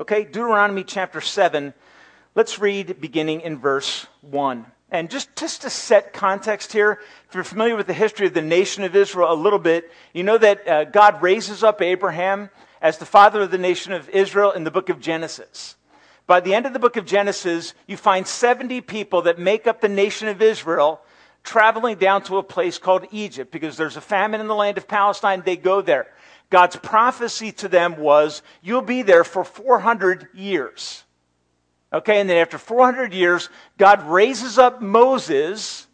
Okay, Deuteronomy chapter 7. Let's read beginning in verse 1. And just, just to set context here, if you're familiar with the history of the nation of Israel a little bit, you know that uh, God raises up Abraham as the father of the nation of Israel in the book of Genesis. By the end of the book of Genesis, you find 70 people that make up the nation of Israel traveling down to a place called Egypt because there's a famine in the land of Palestine. They go there. God's prophecy to them was, You'll be there for 400 years. Okay, and then after 400 years, God raises up Moses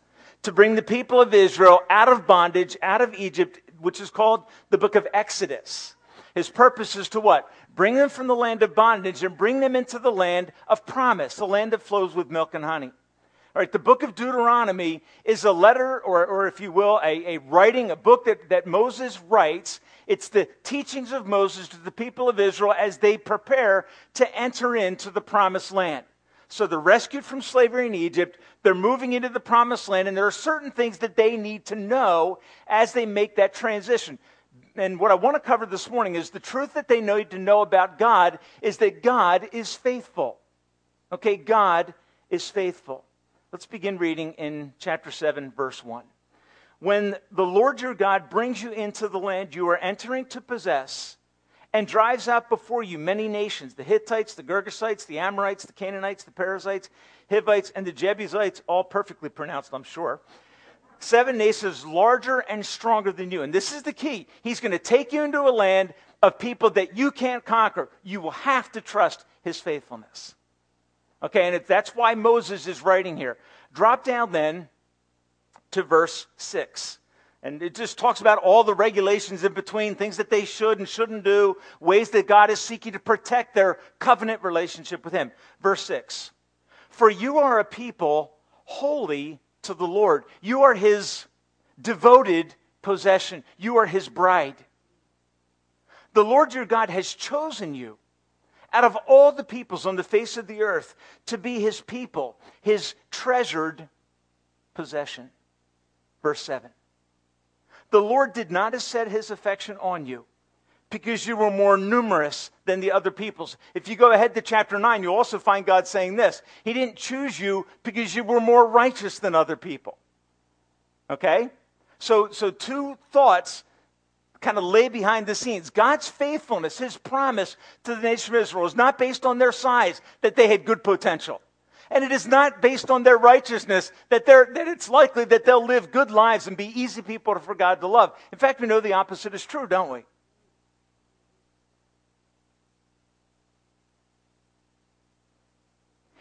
to bring the people of Israel out of bondage, out of Egypt, which is called the book of Exodus. His purpose is to what? Bring them from the land of bondage and bring them into the land of promise, the land that flows with milk and honey. All right, the book of Deuteronomy is a letter, or, or if you will, a, a writing, a book that, that Moses writes. It's the teachings of Moses to the people of Israel as they prepare to enter into the promised land. So they're rescued from slavery in Egypt. They're moving into the promised land, and there are certain things that they need to know as they make that transition. And what I want to cover this morning is the truth that they need to know about God is that God is faithful. Okay, God is faithful. Let's begin reading in chapter 7, verse 1. When the Lord your God brings you into the land you are entering to possess, and drives out before you many nations the Hittites, the Girgashites, the Amorites, the Canaanites, the Perizzites, Hivites, and the Jebusites, all perfectly pronounced, I'm sure. Seven nations larger and stronger than you. And this is the key. He's going to take you into a land of people that you can't conquer. You will have to trust his faithfulness. Okay, and that's why Moses is writing here. Drop down then to verse 6. And it just talks about all the regulations in between, things that they should and shouldn't do, ways that God is seeking to protect their covenant relationship with Him. Verse 6 For you are a people holy to the Lord, you are His devoted possession, you are His bride. The Lord your God has chosen you out of all the peoples on the face of the earth to be his people, his treasured possession. Verse 7. The Lord did not set his affection on you because you were more numerous than the other peoples. If you go ahead to chapter 9, you'll also find God saying this He didn't choose you because you were more righteous than other people. Okay? So, so two thoughts kind of lay behind the scenes. God's faithfulness, his promise to the nation of Israel, is not based on their size, that they had good potential. And it is not based on their righteousness that, that it's likely that they'll live good lives and be easy people for God to love. In fact, we know the opposite is true, don't we?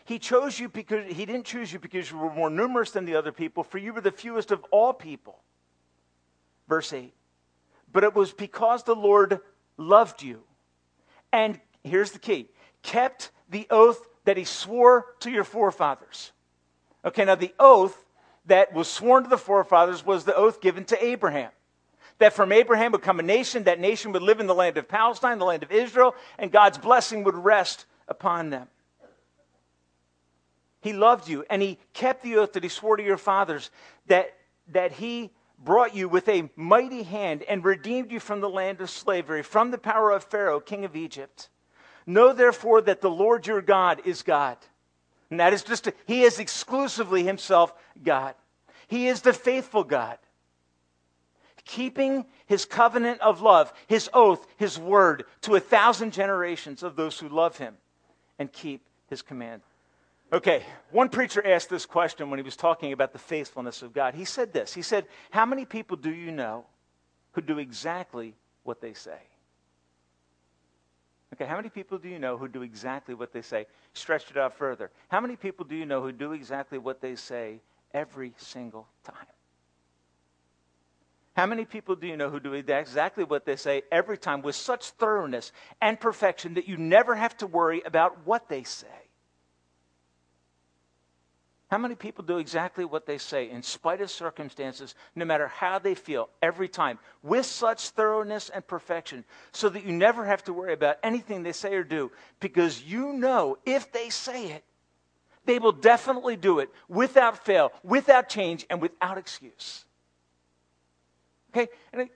He chose you because he didn't choose you because you were more numerous than the other people, for you were the fewest of all people. Verse 8 but it was because the Lord loved you. And here's the key kept the oath that he swore to your forefathers. Okay, now the oath that was sworn to the forefathers was the oath given to Abraham. That from Abraham would come a nation, that nation would live in the land of Palestine, the land of Israel, and God's blessing would rest upon them. He loved you, and he kept the oath that he swore to your fathers, that, that he brought you with a mighty hand and redeemed you from the land of slavery, from the power of Pharaoh, king of Egypt. Know therefore that the Lord your God is God. And that is just, he is exclusively himself God. He is the faithful God, keeping his covenant of love, his oath, his word to a thousand generations of those who love him and keep his command. Okay, one preacher asked this question when he was talking about the faithfulness of God. He said this He said, How many people do you know who do exactly what they say? Okay, how many people do you know who do exactly what they say? Stretch it out further. How many people do you know who do exactly what they say every single time? How many people do you know who do exactly what they say every time with such thoroughness and perfection that you never have to worry about what they say? How many people do exactly what they say in spite of circumstances, no matter how they feel, every time, with such thoroughness and perfection, so that you never have to worry about anything they say or do, because you know if they say it, they will definitely do it without fail, without change, and without excuse. Okay? And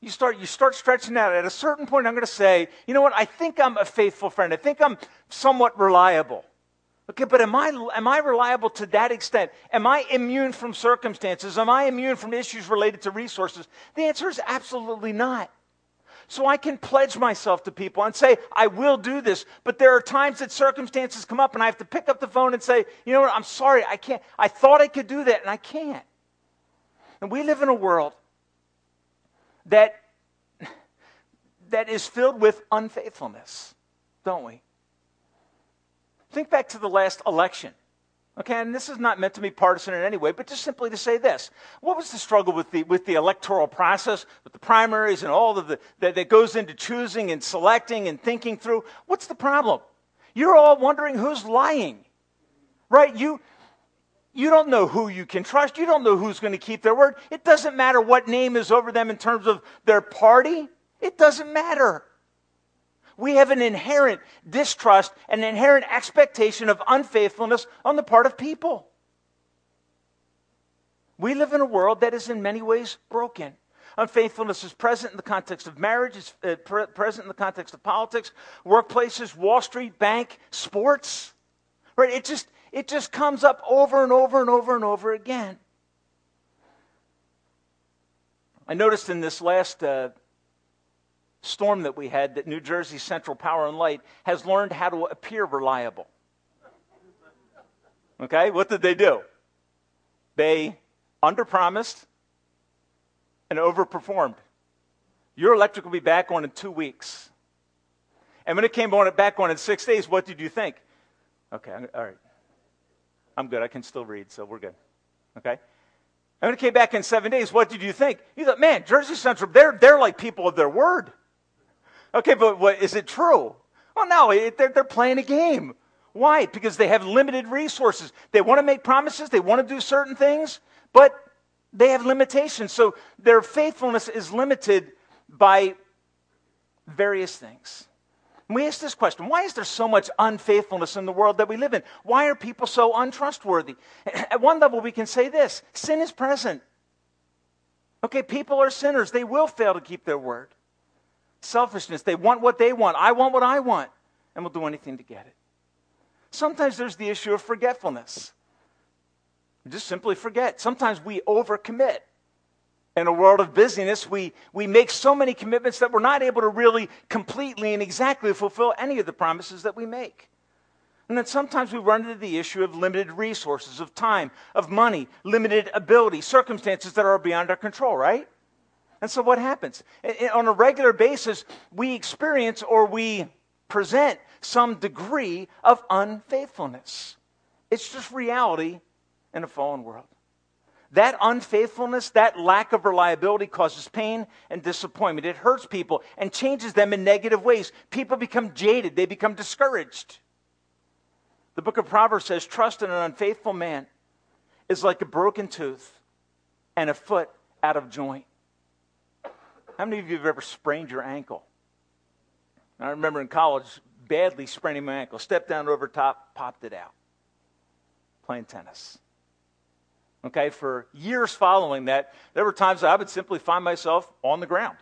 You start, you start stretching out. At a certain point, I'm going to say, you know what? I think I'm a faithful friend. I think I'm somewhat reliable. Okay, but am I, am I reliable to that extent? Am I immune from circumstances? Am I immune from issues related to resources? The answer is absolutely not. So I can pledge myself to people and say, I will do this. But there are times that circumstances come up and I have to pick up the phone and say, you know what, I'm sorry, I can't. I thought I could do that and I can't. And we live in a world that, that is filled with unfaithfulness, don't we? Think back to the last election. Okay, and this is not meant to be partisan in any way, but just simply to say this. What was the struggle with the, with the electoral process, with the primaries and all of the, that, that goes into choosing and selecting and thinking through? What's the problem? You're all wondering who's lying, right? You, you don't know who you can trust. You don't know who's going to keep their word. It doesn't matter what name is over them in terms of their party. It doesn't matter. We have an inherent distrust, an inherent expectation of unfaithfulness on the part of people. We live in a world that is in many ways broken. Unfaithfulness is present in the context of marriage, it's uh, pre- present in the context of politics, workplaces, Wall Street, bank, sports. Right? It just, it just comes up over and over and over and over again. I noticed in this last uh, storm that we had that New Jersey Central Power and Light has learned how to appear reliable. Okay, what did they do? They underpromised and overperformed. Your electric will be back on in two weeks. And when it came on back on in six days, what did you think? Okay, all right. I'm good. I can still read, so we're good. Okay? And when it came back in seven days, what did you think? You thought, man, Jersey Central, they're, they're like people of their word. Okay, but what, is it true? Well, no, it, they're, they're playing a game. Why? Because they have limited resources. They want to make promises, they want to do certain things, but they have limitations. So their faithfulness is limited by various things. And we ask this question why is there so much unfaithfulness in the world that we live in? Why are people so untrustworthy? At one level, we can say this sin is present. Okay, people are sinners, they will fail to keep their word selfishness. They want what they want. I want what I want. And we'll do anything to get it. Sometimes there's the issue of forgetfulness. just simply forget. Sometimes we overcommit. In a world of busyness, we, we make so many commitments that we're not able to really completely and exactly fulfill any of the promises that we make. And then sometimes we run into the issue of limited resources, of time, of money, limited ability, circumstances that are beyond our control, right? And so what happens? On a regular basis, we experience or we present some degree of unfaithfulness. It's just reality in a fallen world. That unfaithfulness, that lack of reliability causes pain and disappointment. It hurts people and changes them in negative ways. People become jaded, they become discouraged. The book of Proverbs says, Trust in an unfaithful man is like a broken tooth and a foot out of joint. How many of you have ever sprained your ankle? I remember in college badly spraining my ankle. Stepped down over top, popped it out. Playing tennis. Okay, for years following that, there were times I would simply find myself on the ground.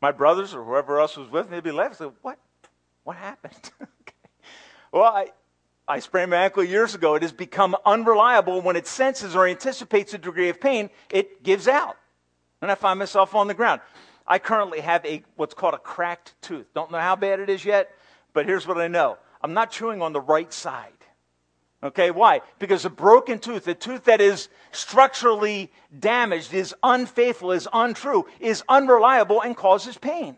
My brothers or whoever else was with me would be laughing. Say, what? What happened? okay. Well, I, I sprained my ankle years ago. It has become unreliable when it senses or anticipates a degree of pain, it gives out and I find myself on the ground. I currently have a what's called a cracked tooth. Don't know how bad it is yet, but here's what I know. I'm not chewing on the right side. Okay, why? Because a broken tooth, a tooth that is structurally damaged, is unfaithful, is untrue, is unreliable, and causes pain.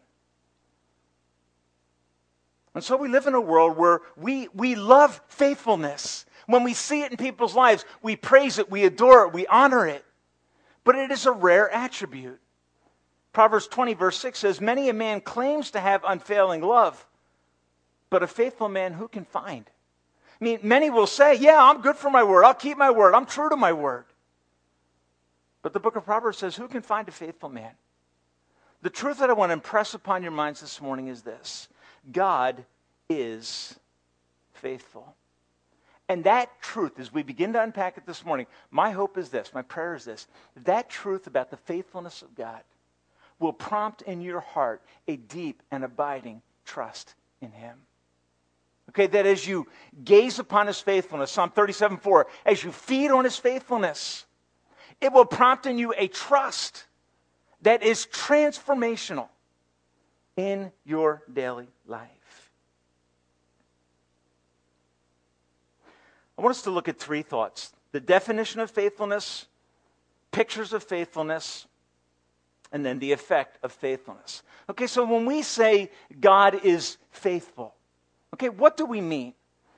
And so we live in a world where we, we love faithfulness. When we see it in people's lives, we praise it, we adore it, we honor it but it is a rare attribute. Proverbs 20, verse 6 says, Many a man claims to have unfailing love, but a faithful man who can find? I mean, many will say, Yeah, I'm good for my word. I'll keep my word. I'm true to my word. But the book of Proverbs says, Who can find a faithful man? The truth that I want to impress upon your minds this morning is this God is faithful. And that truth, as we begin to unpack it this morning, my hope is this, my prayer is this that truth about the faithfulness of God will prompt in your heart a deep and abiding trust in Him. Okay, that as you gaze upon His faithfulness, Psalm 37 4, as you feed on His faithfulness, it will prompt in you a trust that is transformational in your daily life. I want us to look at three thoughts the definition of faithfulness, pictures of faithfulness, and then the effect of faithfulness. Okay, so when we say God is faithful, okay, what do we mean?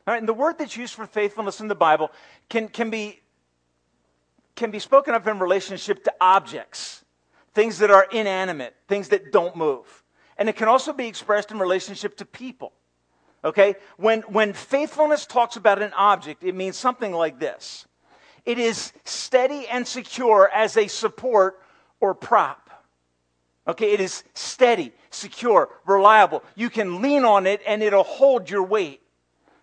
All right, and the word that's used for faithfulness in the Bible can, can, be, can be spoken of in relationship to objects, things that are inanimate, things that don't move. And it can also be expressed in relationship to people. Okay? When, when faithfulness talks about an object, it means something like this it is steady and secure as a support or prop. Okay, it is steady, secure, reliable. You can lean on it and it'll hold your weight.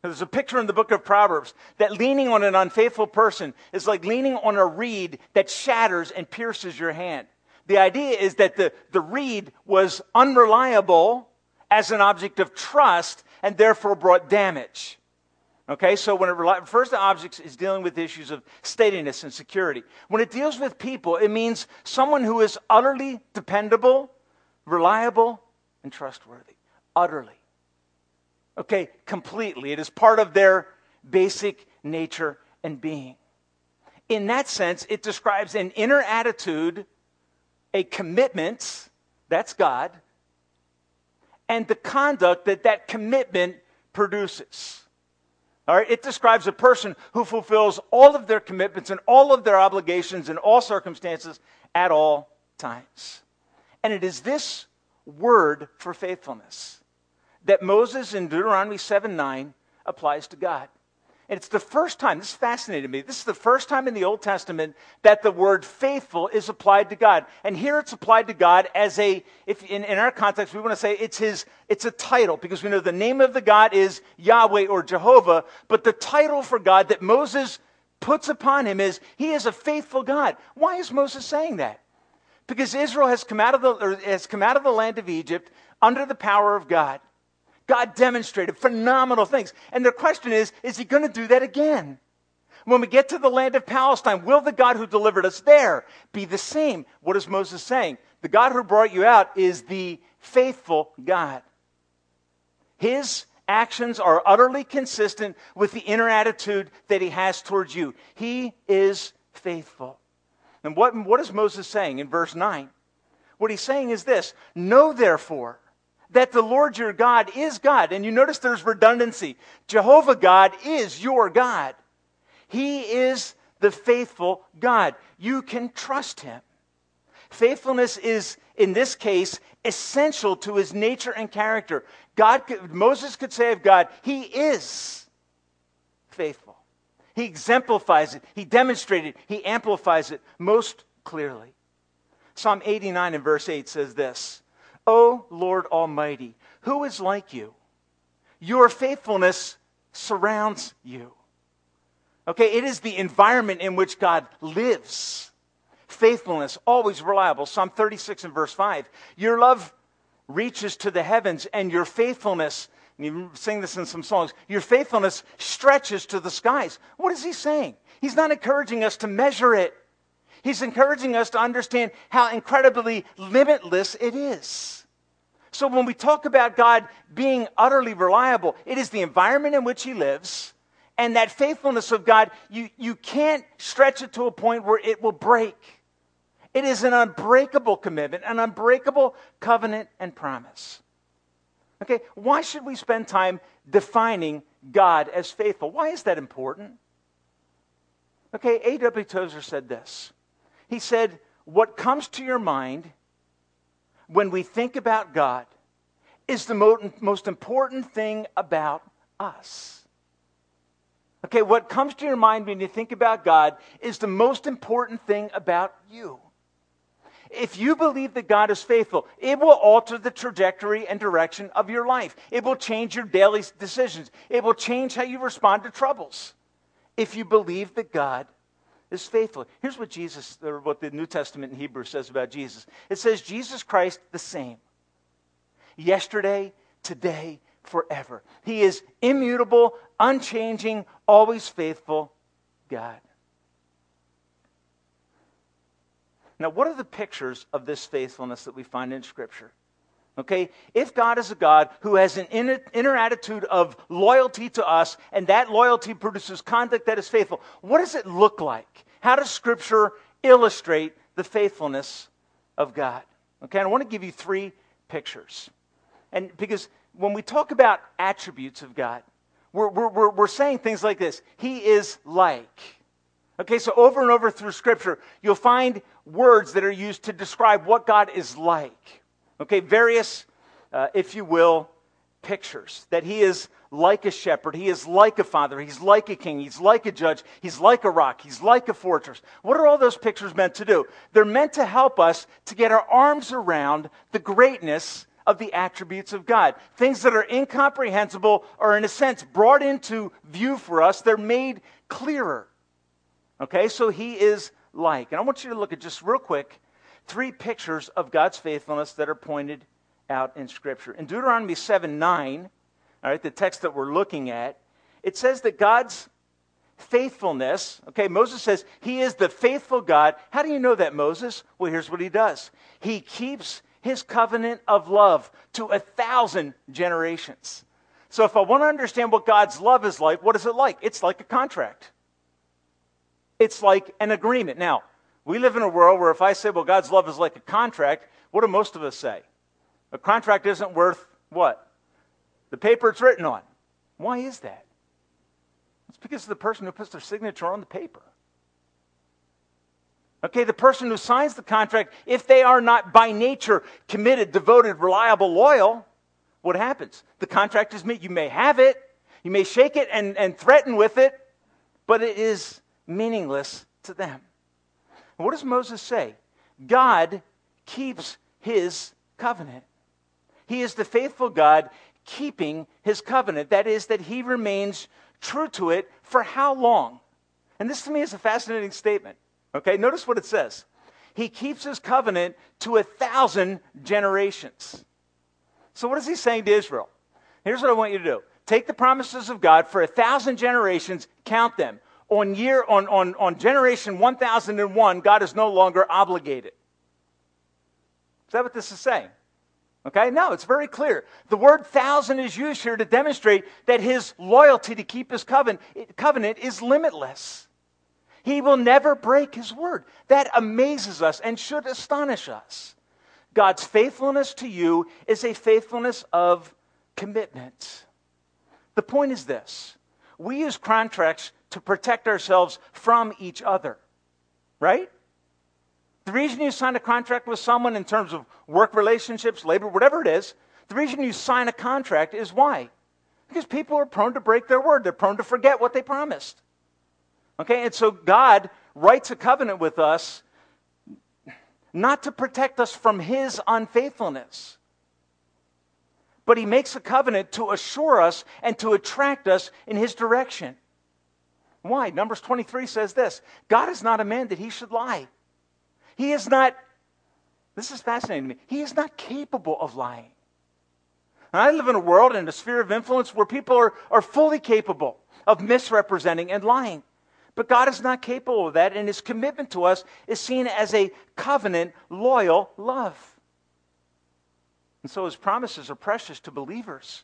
There's a picture in the book of Proverbs that leaning on an unfaithful person is like leaning on a reed that shatters and pierces your hand. The idea is that the, the reed was unreliable as an object of trust and therefore brought damage. Okay, so when it refers to objects, it's dealing with issues of steadiness and security. When it deals with people, it means someone who is utterly dependable, reliable, and trustworthy. Utterly. Okay, completely. It is part of their basic nature and being. In that sense, it describes an inner attitude, a commitment, that's God, and the conduct that that commitment produces. All right, it describes a person who fulfills all of their commitments and all of their obligations in all circumstances at all times. And it is this word for faithfulness that Moses in Deuteronomy 7 9 applies to God. And it's the first time, this fascinated me. This is the first time in the Old Testament that the word faithful is applied to God. And here it's applied to God as a, if in, in our context, we want to say it's his, it's a title because we know the name of the God is Yahweh or Jehovah, but the title for God that Moses puts upon him is he is a faithful God. Why is Moses saying that? Because Israel has come out of the, has come out of the land of Egypt under the power of God. God demonstrated phenomenal things. And the question is, is he going to do that again? When we get to the land of Palestine, will the God who delivered us there be the same? What is Moses saying? The God who brought you out is the faithful God. His actions are utterly consistent with the inner attitude that he has towards you. He is faithful. And what, what is Moses saying in verse 9? What he's saying is this Know therefore that the Lord your God is God. And you notice there's redundancy. Jehovah God is your God. He is the faithful God. You can trust him. Faithfulness is, in this case, essential to his nature and character. God, Moses could say of God, He is faithful. He exemplifies it, He demonstrated it, He amplifies it most clearly. Psalm 89 and verse 8 says this O Lord Almighty, who is like you? Your faithfulness surrounds you. Okay, it is the environment in which God lives. Faithfulness, always reliable. Psalm 36 and verse 5. Your love reaches to the heavens, and your faithfulness, and you sing this in some songs, your faithfulness stretches to the skies. What is he saying? He's not encouraging us to measure it. He's encouraging us to understand how incredibly limitless it is. So when we talk about God being utterly reliable, it is the environment in which he lives and that faithfulness of God, you, you can't stretch it to a point where it will break. It is an unbreakable commitment, an unbreakable covenant and promise. Okay, why should we spend time defining God as faithful? Why is that important? Okay, A.W. Tozer said this he said, What comes to your mind when we think about God is the most important thing about us. Okay, what comes to your mind when you think about God is the most important thing about you. If you believe that God is faithful, it will alter the trajectory and direction of your life. It will change your daily decisions. It will change how you respond to troubles. If you believe that God is faithful. Here's what Jesus, or what the New Testament in Hebrew says about Jesus it says, Jesus Christ the same, yesterday, today, forever. He is immutable, unchanging, always faithful God. Now, what are the pictures of this faithfulness that we find in Scripture? Okay, if God is a God who has an inner, inner, attitude of loyalty to us, and that loyalty produces conduct that is faithful, what does it look like? How does Scripture illustrate the faithfulness of God? Okay, I want to give you three pictures. And because when we talk about attributes of God, we're, we're, we're saying things like this He is like. Okay, so over and over through Scripture, you'll find words that are used to describe what God is like. Okay, various, uh, if you will, pictures that he is like a shepherd, he is like a father, he's like a king, he's like a judge, he's like a rock, he's like a fortress. What are all those pictures meant to do? They're meant to help us to get our arms around the greatness of the attributes of God. Things that are incomprehensible are, in a sense, brought into view for us, they're made clearer. Okay, so he is like. And I want you to look at just real quick three pictures of God's faithfulness that are pointed out in Scripture. In Deuteronomy 7 9, all right, the text that we're looking at, it says that God's faithfulness, okay, Moses says he is the faithful God. How do you know that, Moses? Well, here's what he does he keeps his covenant of love to a thousand generations. So if I want to understand what God's love is like, what is it like? It's like a contract. It's like an agreement. Now, we live in a world where if I say, well, God's love is like a contract, what do most of us say? A contract isn't worth what? The paper it's written on. Why is that? It's because of the person who puts their signature on the paper. Okay, the person who signs the contract, if they are not by nature committed, devoted, reliable, loyal, what happens? The contract is made. You may have it, you may shake it and, and threaten with it, but it is meaningless to them. What does Moses say? God keeps his covenant. He is the faithful God keeping his covenant. That is, that he remains true to it for how long? And this to me is a fascinating statement. Okay, notice what it says. He keeps his covenant to a thousand generations. So, what is he saying to Israel? Here's what I want you to do take the promises of God for a thousand generations, count them on year on, on, on generation 1001 god is no longer obligated. Is that what this is saying? Okay no it's very clear. The word thousand is used here to demonstrate that his loyalty to keep his covenant, covenant is limitless. He will never break his word. That amazes us and should astonish us. God's faithfulness to you is a faithfulness of commitment. The point is this. We use contracts to protect ourselves from each other. Right? The reason you sign a contract with someone in terms of work relationships, labor, whatever it is, the reason you sign a contract is why? Because people are prone to break their word. They're prone to forget what they promised. Okay, and so God writes a covenant with us not to protect us from his unfaithfulness, but he makes a covenant to assure us and to attract us in his direction. Why? Numbers 23 says this God is not a man that he should lie. He is not, this is fascinating to me, he is not capable of lying. And I live in a world in a sphere of influence where people are, are fully capable of misrepresenting and lying. But God is not capable of that, and his commitment to us is seen as a covenant, loyal love. And so his promises are precious to believers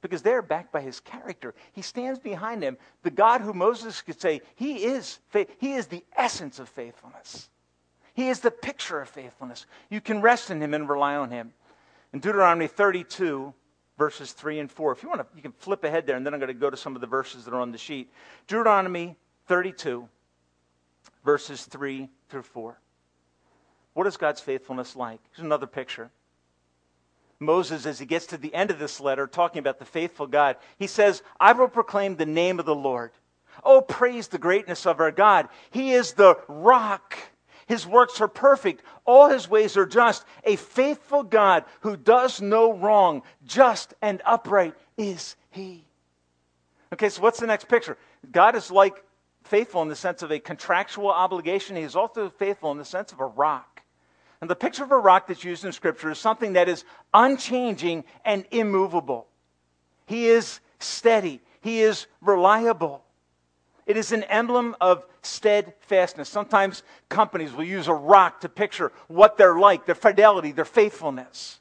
because they're backed by his character. He stands behind them. The God who Moses could say, he is, he is the essence of faithfulness. He is the picture of faithfulness. You can rest in him and rely on him. In Deuteronomy 32, verses 3 and 4, if you want to, you can flip ahead there, and then I'm going to go to some of the verses that are on the sheet. Deuteronomy 32, verses 3 through 4. What is God's faithfulness like? Here's another picture. Moses, as he gets to the end of this letter, talking about the faithful God, he says, I will proclaim the name of the Lord. Oh, praise the greatness of our God. He is the rock. His works are perfect. All his ways are just. A faithful God who does no wrong. Just and upright is he. Okay, so what's the next picture? God is like faithful in the sense of a contractual obligation. He is also faithful in the sense of a rock. And the picture of a rock that's used in Scripture is something that is unchanging and immovable. He is steady. He is reliable. It is an emblem of steadfastness. Sometimes companies will use a rock to picture what they're like, their fidelity, their faithfulness.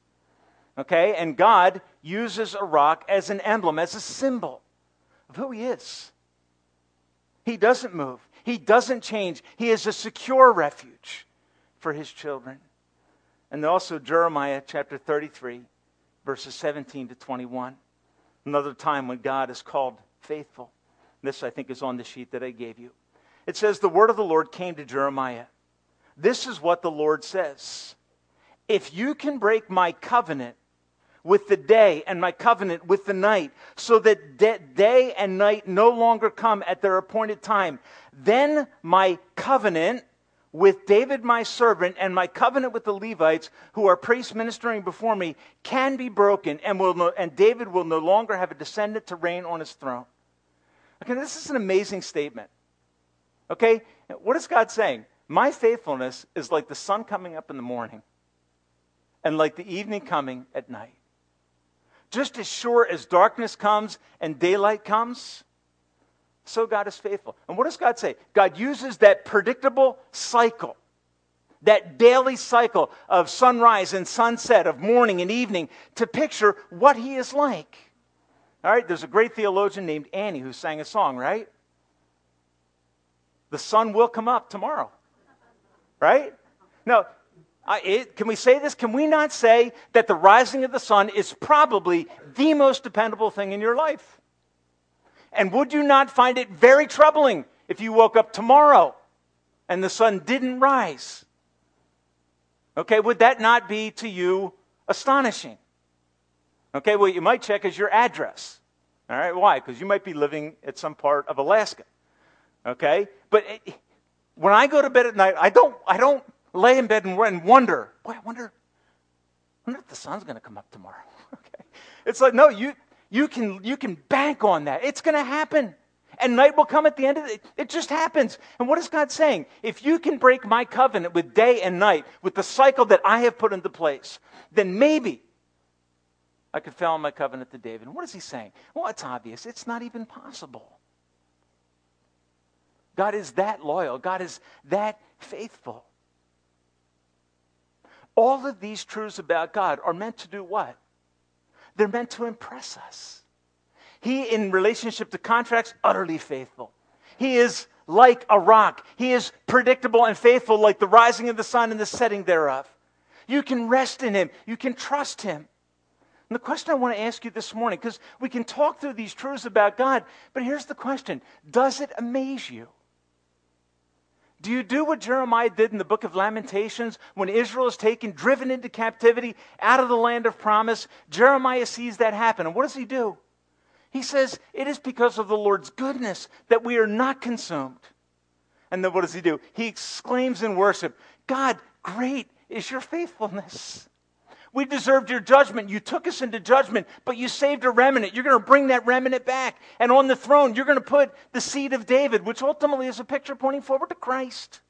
Okay? And God uses a rock as an emblem, as a symbol of who He is. He doesn't move, He doesn't change. He is a secure refuge for His children. And also Jeremiah chapter 33, verses 17 to 21. Another time when God is called faithful. This, I think, is on the sheet that I gave you. It says, The word of the Lord came to Jeremiah. This is what the Lord says If you can break my covenant with the day and my covenant with the night, so that de- day and night no longer come at their appointed time, then my covenant with David my servant and my covenant with the Levites who are priests ministering before me can be broken and will no, and David will no longer have a descendant to reign on his throne. Okay, this is an amazing statement. Okay, what is God saying? My faithfulness is like the sun coming up in the morning and like the evening coming at night. Just as sure as darkness comes and daylight comes, so God is faithful. And what does God say? God uses that predictable cycle, that daily cycle of sunrise and sunset, of morning and evening, to picture what He is like. All right, there's a great theologian named Annie who sang a song, right? The sun will come up tomorrow. Right? Now, I, it, can we say this? Can we not say that the rising of the sun is probably the most dependable thing in your life? And would you not find it very troubling if you woke up tomorrow and the sun didn't rise? Okay, would that not be to you astonishing? Okay, well, you might check is your address. All right, why? Because you might be living at some part of Alaska. Okay, but it, when I go to bed at night, I don't, I don't lay in bed and, and wonder. Boy, I wonder, I wonder if the sun's going to come up tomorrow. Okay, it's like no, you you can you can bank on that. It's going to happen. And night will come at the end of it. It just happens. And what is God saying? If you can break my covenant with day and night, with the cycle that I have put into place, then maybe I could fail on my covenant to David. And what is he saying? Well, it's obvious. It's not even possible. God is that loyal. God is that faithful. All of these truths about God are meant to do what? They're meant to impress us. He, in relationship to contracts, utterly faithful. He is like a rock. He is predictable and faithful, like the rising of the sun and the setting thereof. You can rest in him. You can trust him. And the question I want to ask you this morning, because we can talk through these truths about God, but here's the question Does it amaze you? Do you do what Jeremiah did in the book of Lamentations when Israel is taken, driven into captivity out of the land of promise? Jeremiah sees that happen. And what does he do? He says, It is because of the Lord's goodness that we are not consumed. And then what does he do? He exclaims in worship, God, great is your faithfulness. We deserved your judgment. You took us into judgment, but you saved a remnant. You're going to bring that remnant back. And on the throne, you're going to put the seed of David, which ultimately is a picture pointing forward to Christ.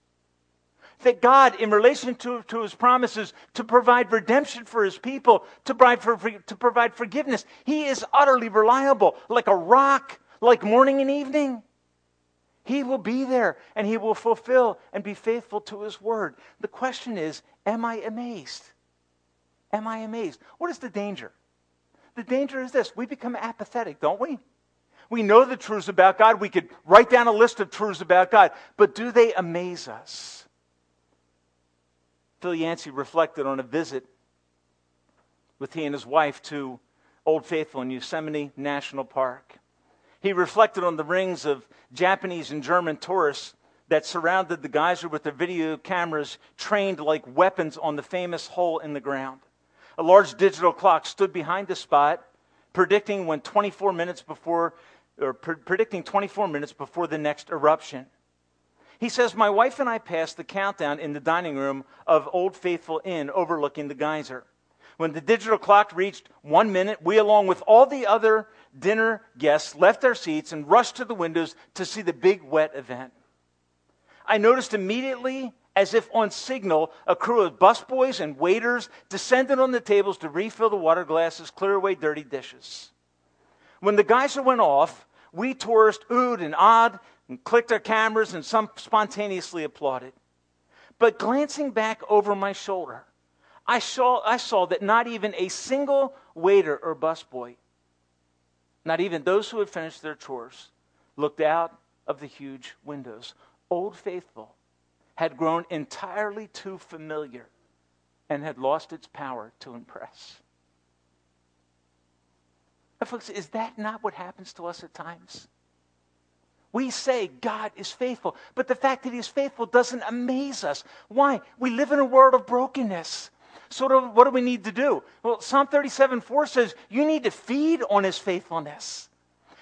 That God, in relation to, to his promises to provide redemption for his people, to provide, for, to provide forgiveness, he is utterly reliable, like a rock, like morning and evening. He will be there and he will fulfill and be faithful to his word. The question is, am I amazed? Am I amazed? What is the danger? The danger is this we become apathetic, don't we? We know the truths about God. We could write down a list of truths about God, but do they amaze us? Phil Yancey reflected on a visit with he and his wife to Old Faithful in Yosemite National Park. He reflected on the rings of Japanese and German tourists that surrounded the geyser with their video cameras trained like weapons on the famous hole in the ground. A large digital clock stood behind the spot, predicting when 24 minutes before, or pre- predicting 24 minutes before the next eruption. He says, My wife and I passed the countdown in the dining room of Old Faithful Inn overlooking the geyser. When the digital clock reached one minute, we, along with all the other dinner guests left their seats and rushed to the windows to see the big wet event. I noticed immediately, as if on signal, a crew of busboys and waiters descended on the tables to refill the water glasses, clear away dirty dishes. When the geyser went off, we tourists oohed and awed and clicked our cameras, and some spontaneously applauded. But glancing back over my shoulder, I saw, I saw that not even a single waiter or busboy, not even those who had finished their chores, looked out of the huge windows. Old Faithful had grown entirely too familiar and had lost its power to impress. But folks, is that not what happens to us at times? We say God is faithful, but the fact that He is faithful doesn't amaze us. Why? We live in a world of brokenness. So, what do we need to do? Well, Psalm 37 4 says you need to feed on His faithfulness.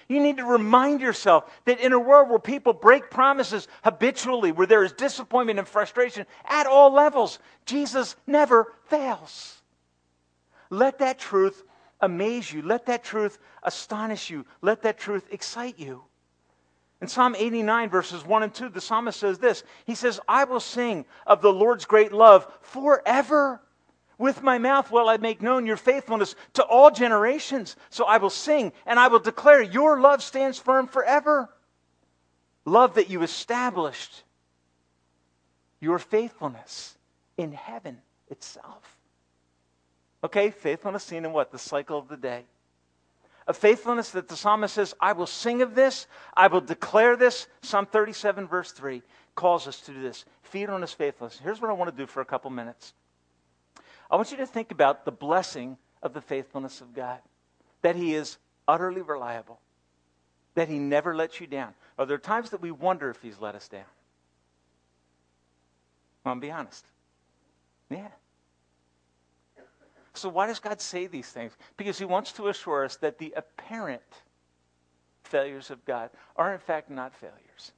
You need to remind yourself that in a world where people break promises habitually, where there is disappointment and frustration at all levels, Jesus never fails. Let that truth amaze you. Let that truth astonish you. Let that truth excite you. In Psalm 89, verses 1 and 2, the psalmist says this He says, I will sing of the Lord's great love forever. With my mouth will I make known your faithfulness to all generations. So I will sing and I will declare your love stands firm forever. Love that you established your faithfulness in heaven itself. Okay, faithfulness seen in what? The cycle of the day. A faithfulness that the psalmist says, I will sing of this, I will declare this. Psalm 37, verse 3 calls us to do this. Feed on his faithfulness. Here's what I want to do for a couple minutes. I want you to think about the blessing of the faithfulness of God, that he is utterly reliable, that he never lets you down. Are there times that we wonder if he's let us down? Well, I'm be honest. Yeah. So, why does God say these things? Because He wants to assure us that the apparent failures of God are, in fact, not failures.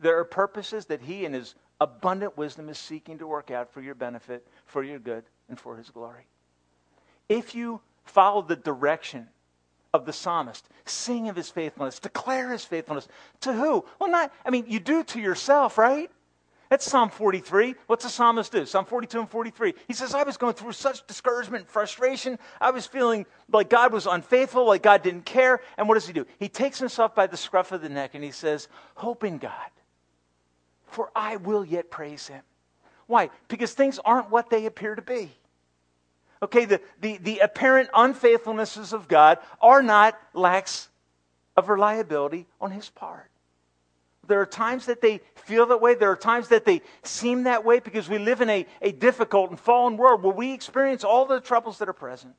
There are purposes that He, in His abundant wisdom, is seeking to work out for your benefit, for your good, and for His glory. If you follow the direction of the psalmist, sing of His faithfulness, declare His faithfulness to who? Well, not, I mean, you do to yourself, right? That's Psalm 43. What's the psalmist do? Psalm 42 and 43. He says, I was going through such discouragement and frustration. I was feeling like God was unfaithful, like God didn't care. And what does he do? He takes himself by the scruff of the neck and he says, Hope in God, for I will yet praise him. Why? Because things aren't what they appear to be. Okay, the, the, the apparent unfaithfulnesses of God are not lacks of reliability on his part. There are times that they feel that way. There are times that they seem that way because we live in a, a difficult and fallen world where we experience all the troubles that are present.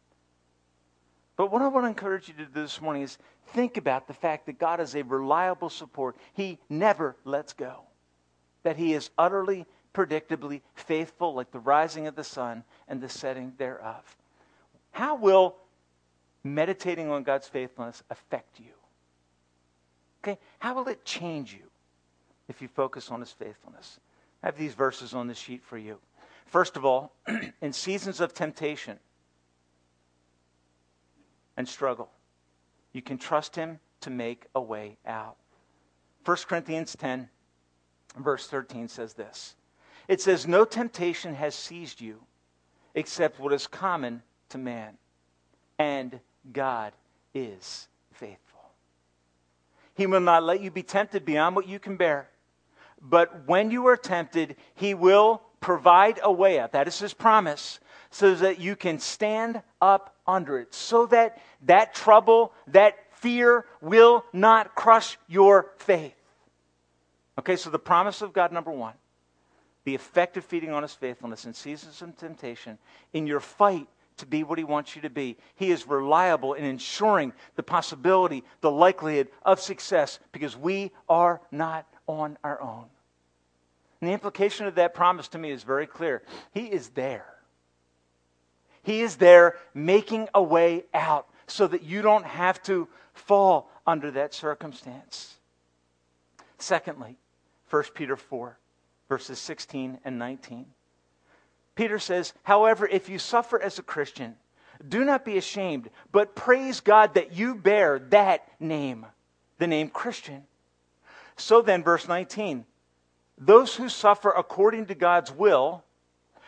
But what I want to encourage you to do this morning is think about the fact that God is a reliable support. He never lets go, that He is utterly, predictably faithful, like the rising of the sun and the setting thereof. How will meditating on God's faithfulness affect you? Okay, how will it change you? if you focus on his faithfulness. I have these verses on the sheet for you. First of all, in seasons of temptation and struggle, you can trust him to make a way out. 1 Corinthians 10, verse 13 says this It says, No temptation has seized you except what is common to man, and God is faithful. He will not let you be tempted beyond what you can bear. But when you are tempted, he will provide a way out. That is his promise. So that you can stand up under it. So that that trouble, that fear will not crush your faith. Okay, so the promise of God, number one, the effective feeding on his faithfulness in seasons of temptation, in your fight to be what he wants you to be. He is reliable in ensuring the possibility, the likelihood of success because we are not on our own. And the implication of that promise to me is very clear. He is there. He is there making a way out so that you don't have to fall under that circumstance. Secondly, 1 Peter 4, verses 16 and 19. Peter says, however, if you suffer as a Christian, Do not be ashamed, but praise God that you bear that name, the name Christian. So then, verse 19 those who suffer according to God's will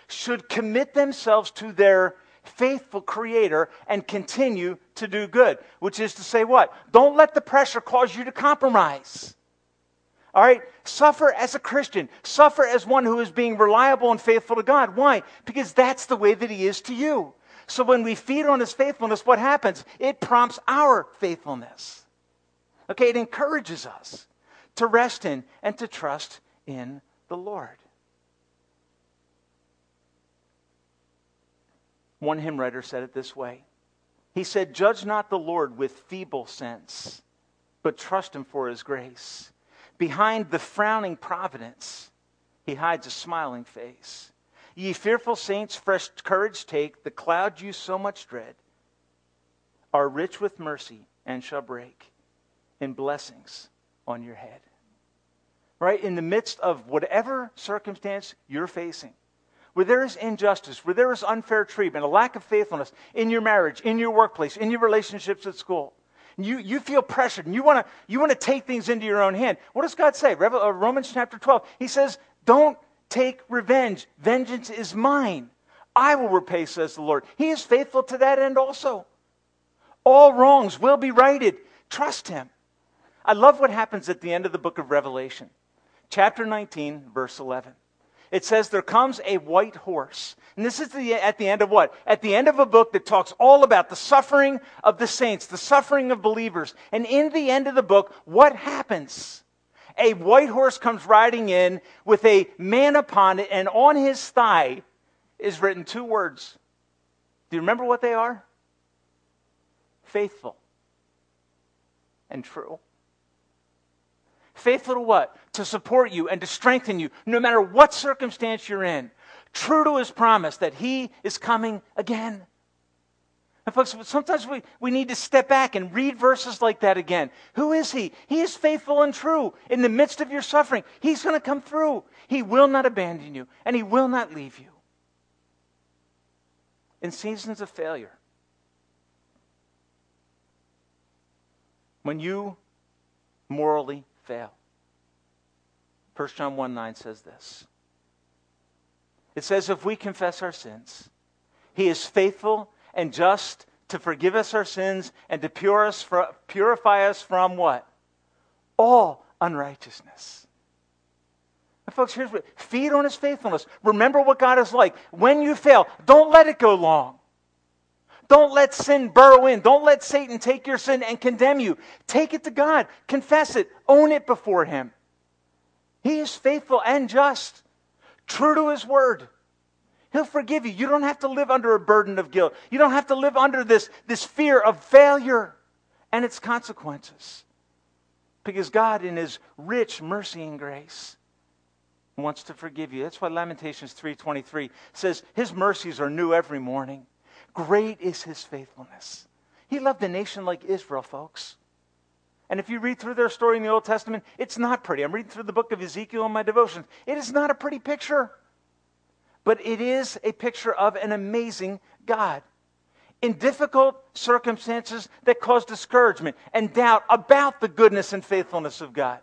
should commit themselves to their faithful creator and continue to do good, which is to say, what? Don't let the pressure cause you to compromise. All right? Suffer as a Christian. Suffer as one who is being reliable and faithful to God. Why? Because that's the way that He is to you. So when we feed on His faithfulness, what happens? It prompts our faithfulness. Okay? It encourages us to rest in and to trust in the Lord. One hymn writer said it this way He said, Judge not the Lord with feeble sense, but trust him for his grace. Behind the frowning providence, he hides a smiling face. Ye fearful saints, fresh courage take, the cloud you so much dread are rich with mercy and shall break in blessings on your head. Right? In the midst of whatever circumstance you're facing, where there is injustice, where there is unfair treatment, a lack of faithfulness in your marriage, in your workplace, in your relationships at school, you, you feel pressured and you want to you wanna take things into your own hand. What does God say? Uh, Romans chapter 12. He says, Don't take revenge. Vengeance is mine. I will repay, says the Lord. He is faithful to that end also. All wrongs will be righted. Trust Him. I love what happens at the end of the book of Revelation, chapter 19, verse 11 it says there comes a white horse. And this is the, at the end of what? At the end of a book that talks all about the suffering of the saints, the suffering of believers. And in the end of the book, what happens? A white horse comes riding in with a man upon it, and on his thigh is written two words. Do you remember what they are? Faithful and true. Faithful to what? To support you and to strengthen you, no matter what circumstance you're in. True to his promise that he is coming again. And folks, sometimes we, we need to step back and read verses like that again. Who is he? He is faithful and true. In the midst of your suffering, he's going to come through. He will not abandon you, and he will not leave you. In seasons of failure, when you morally fail. 1 John 1 9 says this. It says, If we confess our sins, he is faithful and just to forgive us our sins and to purify us from what? All unrighteousness. And folks, here's what feed on his faithfulness. Remember what God is like. When you fail, don't let it go long. Don't let sin burrow in. Don't let Satan take your sin and condemn you. Take it to God. Confess it. Own it before Him. He is faithful and just, true to His word. He'll forgive you. You don't have to live under a burden of guilt. You don't have to live under this, this fear of failure and its consequences. Because God, in His rich mercy and grace, wants to forgive you. That's why Lamentations 3:23 says his mercies are new every morning. Great is his faithfulness. He loved a nation like Israel, folks. And if you read through their story in the Old Testament, it's not pretty. I'm reading through the book of Ezekiel in my devotions. It is not a pretty picture. But it is a picture of an amazing God. In difficult circumstances that cause discouragement and doubt about the goodness and faithfulness of God.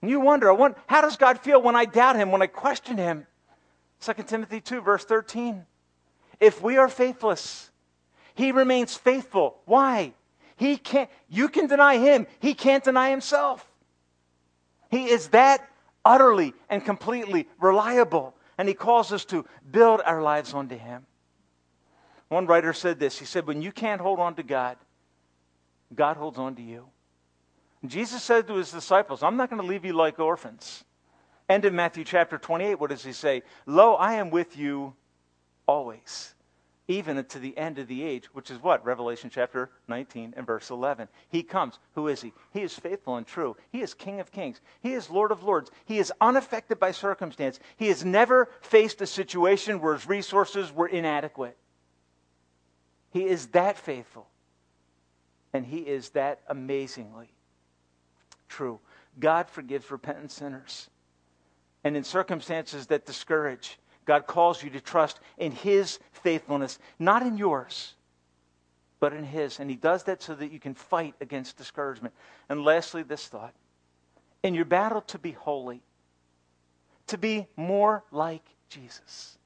And you wonder, how does God feel when I doubt him, when I question him? 2 Timothy 2, verse 13. If we are faithless, he remains faithful. Why? He can't, you can deny him. He can't deny himself. He is that utterly and completely reliable. And he calls us to build our lives onto him. One writer said this. He said, When you can't hold on to God, God holds on to you. Jesus said to his disciples, I'm not going to leave you like orphans. End of Matthew chapter 28, what does he say? Lo, I am with you always, even to the end of the age, which is what? Revelation chapter 19 and verse 11. He comes. Who is he? He is faithful and true. He is King of kings. He is Lord of lords. He is unaffected by circumstance. He has never faced a situation where his resources were inadequate. He is that faithful. And he is that amazingly true. God forgives repentant sinners. And in circumstances that discourage, God calls you to trust in His faithfulness, not in yours, but in His. And He does that so that you can fight against discouragement. And lastly, this thought in your battle to be holy, to be more like Jesus.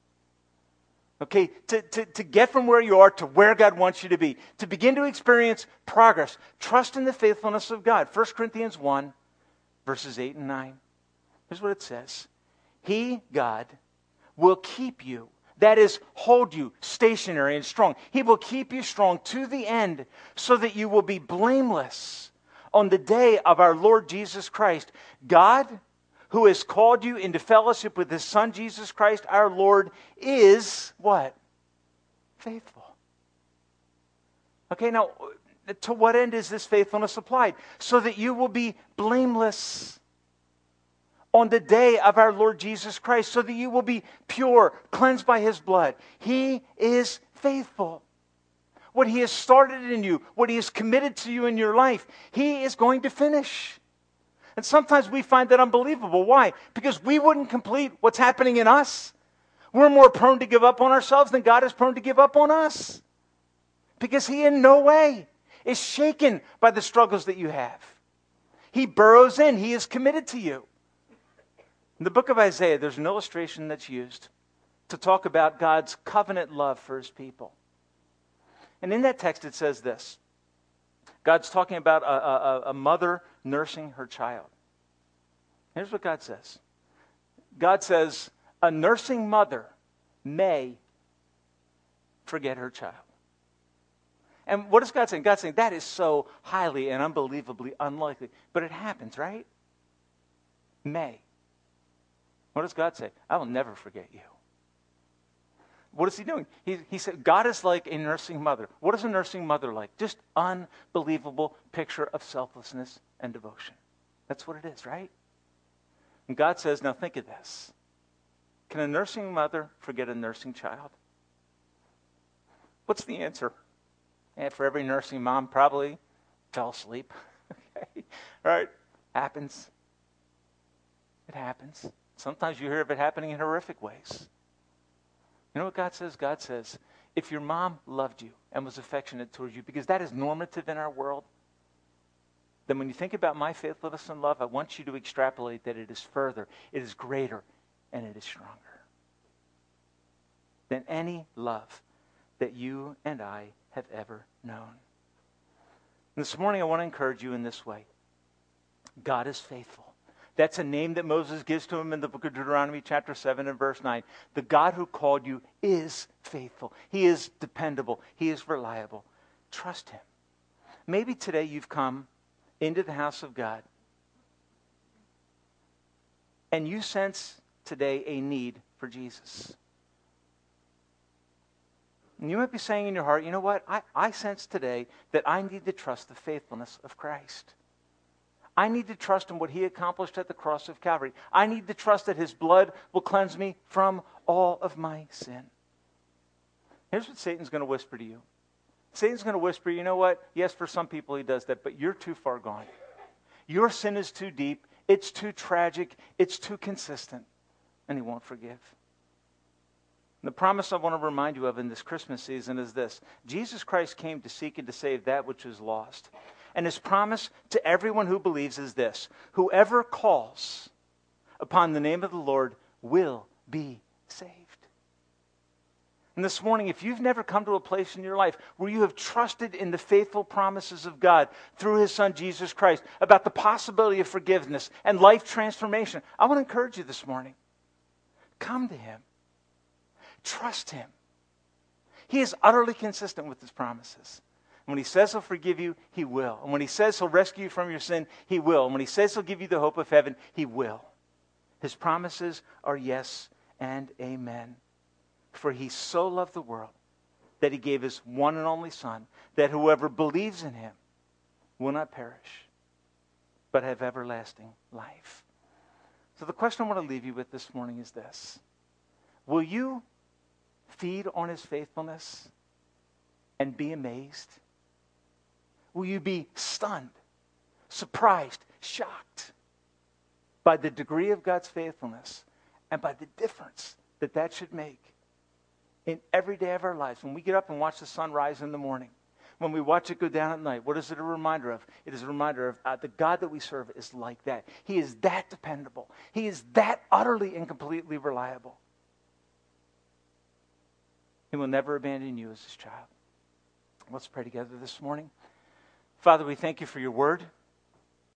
Okay, to, to, to get from where you are to where God wants you to be, to begin to experience progress, trust in the faithfulness of God. 1 Corinthians 1, verses 8 and 9. Here's what it says He, God, will keep you. That is, hold you stationary and strong. He will keep you strong to the end so that you will be blameless on the day of our Lord Jesus Christ. God, who has called you into fellowship with his Son, Jesus Christ, our Lord, is what? Faithful. Okay, now, to what end is this faithfulness applied? So that you will be blameless on the day of our Lord Jesus Christ, so that you will be pure, cleansed by his blood. He is faithful. What he has started in you, what he has committed to you in your life, he is going to finish. And sometimes we find that unbelievable. Why? Because we wouldn't complete what's happening in us. We're more prone to give up on ourselves than God is prone to give up on us. Because he in no way is shaken by the struggles that you have. He burrows in, he is committed to you. In the book of Isaiah, there's an illustration that's used to talk about God's covenant love for his people. And in that text, it says this God's talking about a, a, a mother nursing her child. Here's what God says God says, a nursing mother may forget her child. And what is God saying? God's saying that is so highly and unbelievably unlikely. But it happens, right? May. What does God say? I will never forget you. What is he doing? He, he said, God is like a nursing mother. What is a nursing mother like? Just unbelievable picture of selflessness and devotion. That's what it is, right? And God says, now think of this. Can a nursing mother forget a nursing child? What's the answer? And for every nursing mom, probably fell asleep. okay. Right. Happens. It happens. Sometimes you hear of it happening in horrific ways. You know what God says? God says, if your mom loved you and was affectionate towards you, because that is normative in our world, then when you think about my faithfulness and love, I want you to extrapolate that it is further, it is greater, and it is stronger than any love that you and I have ever known. And this morning, I want to encourage you in this way God is faithful. That's a name that Moses gives to him in the book of Deuteronomy, chapter 7 and verse 9. The God who called you is faithful, He is dependable, He is reliable. Trust Him. Maybe today you've come into the house of God and you sense today a need for Jesus. And you might be saying in your heart, you know what? I, I sense today that I need to trust the faithfulness of Christ. I need to trust in what he accomplished at the cross of Calvary. I need to trust that his blood will cleanse me from all of my sin. Here's what Satan's going to whisper to you Satan's going to whisper, you know what? Yes, for some people he does that, but you're too far gone. Your sin is too deep, it's too tragic, it's too consistent, and he won't forgive. And the promise I want to remind you of in this Christmas season is this Jesus Christ came to seek and to save that which is lost. And his promise to everyone who believes is this whoever calls upon the name of the Lord will be saved. And this morning, if you've never come to a place in your life where you have trusted in the faithful promises of God through his son Jesus Christ about the possibility of forgiveness and life transformation, I want to encourage you this morning. Come to him. Trust him. He is utterly consistent with his promises. When he says he'll forgive you, he will. And when he says he'll rescue you from your sin, he will. And when he says he'll give you the hope of heaven, he will. His promises are yes and amen. For he so loved the world that he gave his one and only Son, that whoever believes in him will not perish, but have everlasting life. So the question I want to leave you with this morning is this Will you feed on his faithfulness and be amazed? Will you be stunned, surprised, shocked by the degree of God's faithfulness and by the difference that that should make in every day of our lives. When we get up and watch the sun rise in the morning, when we watch it go down at night, what is it a reminder of? It is a reminder of uh, the God that we serve is like that. He is that dependable. He is that utterly and completely reliable. He will never abandon you as his child. Let's pray together this morning. Father, we thank you for your word.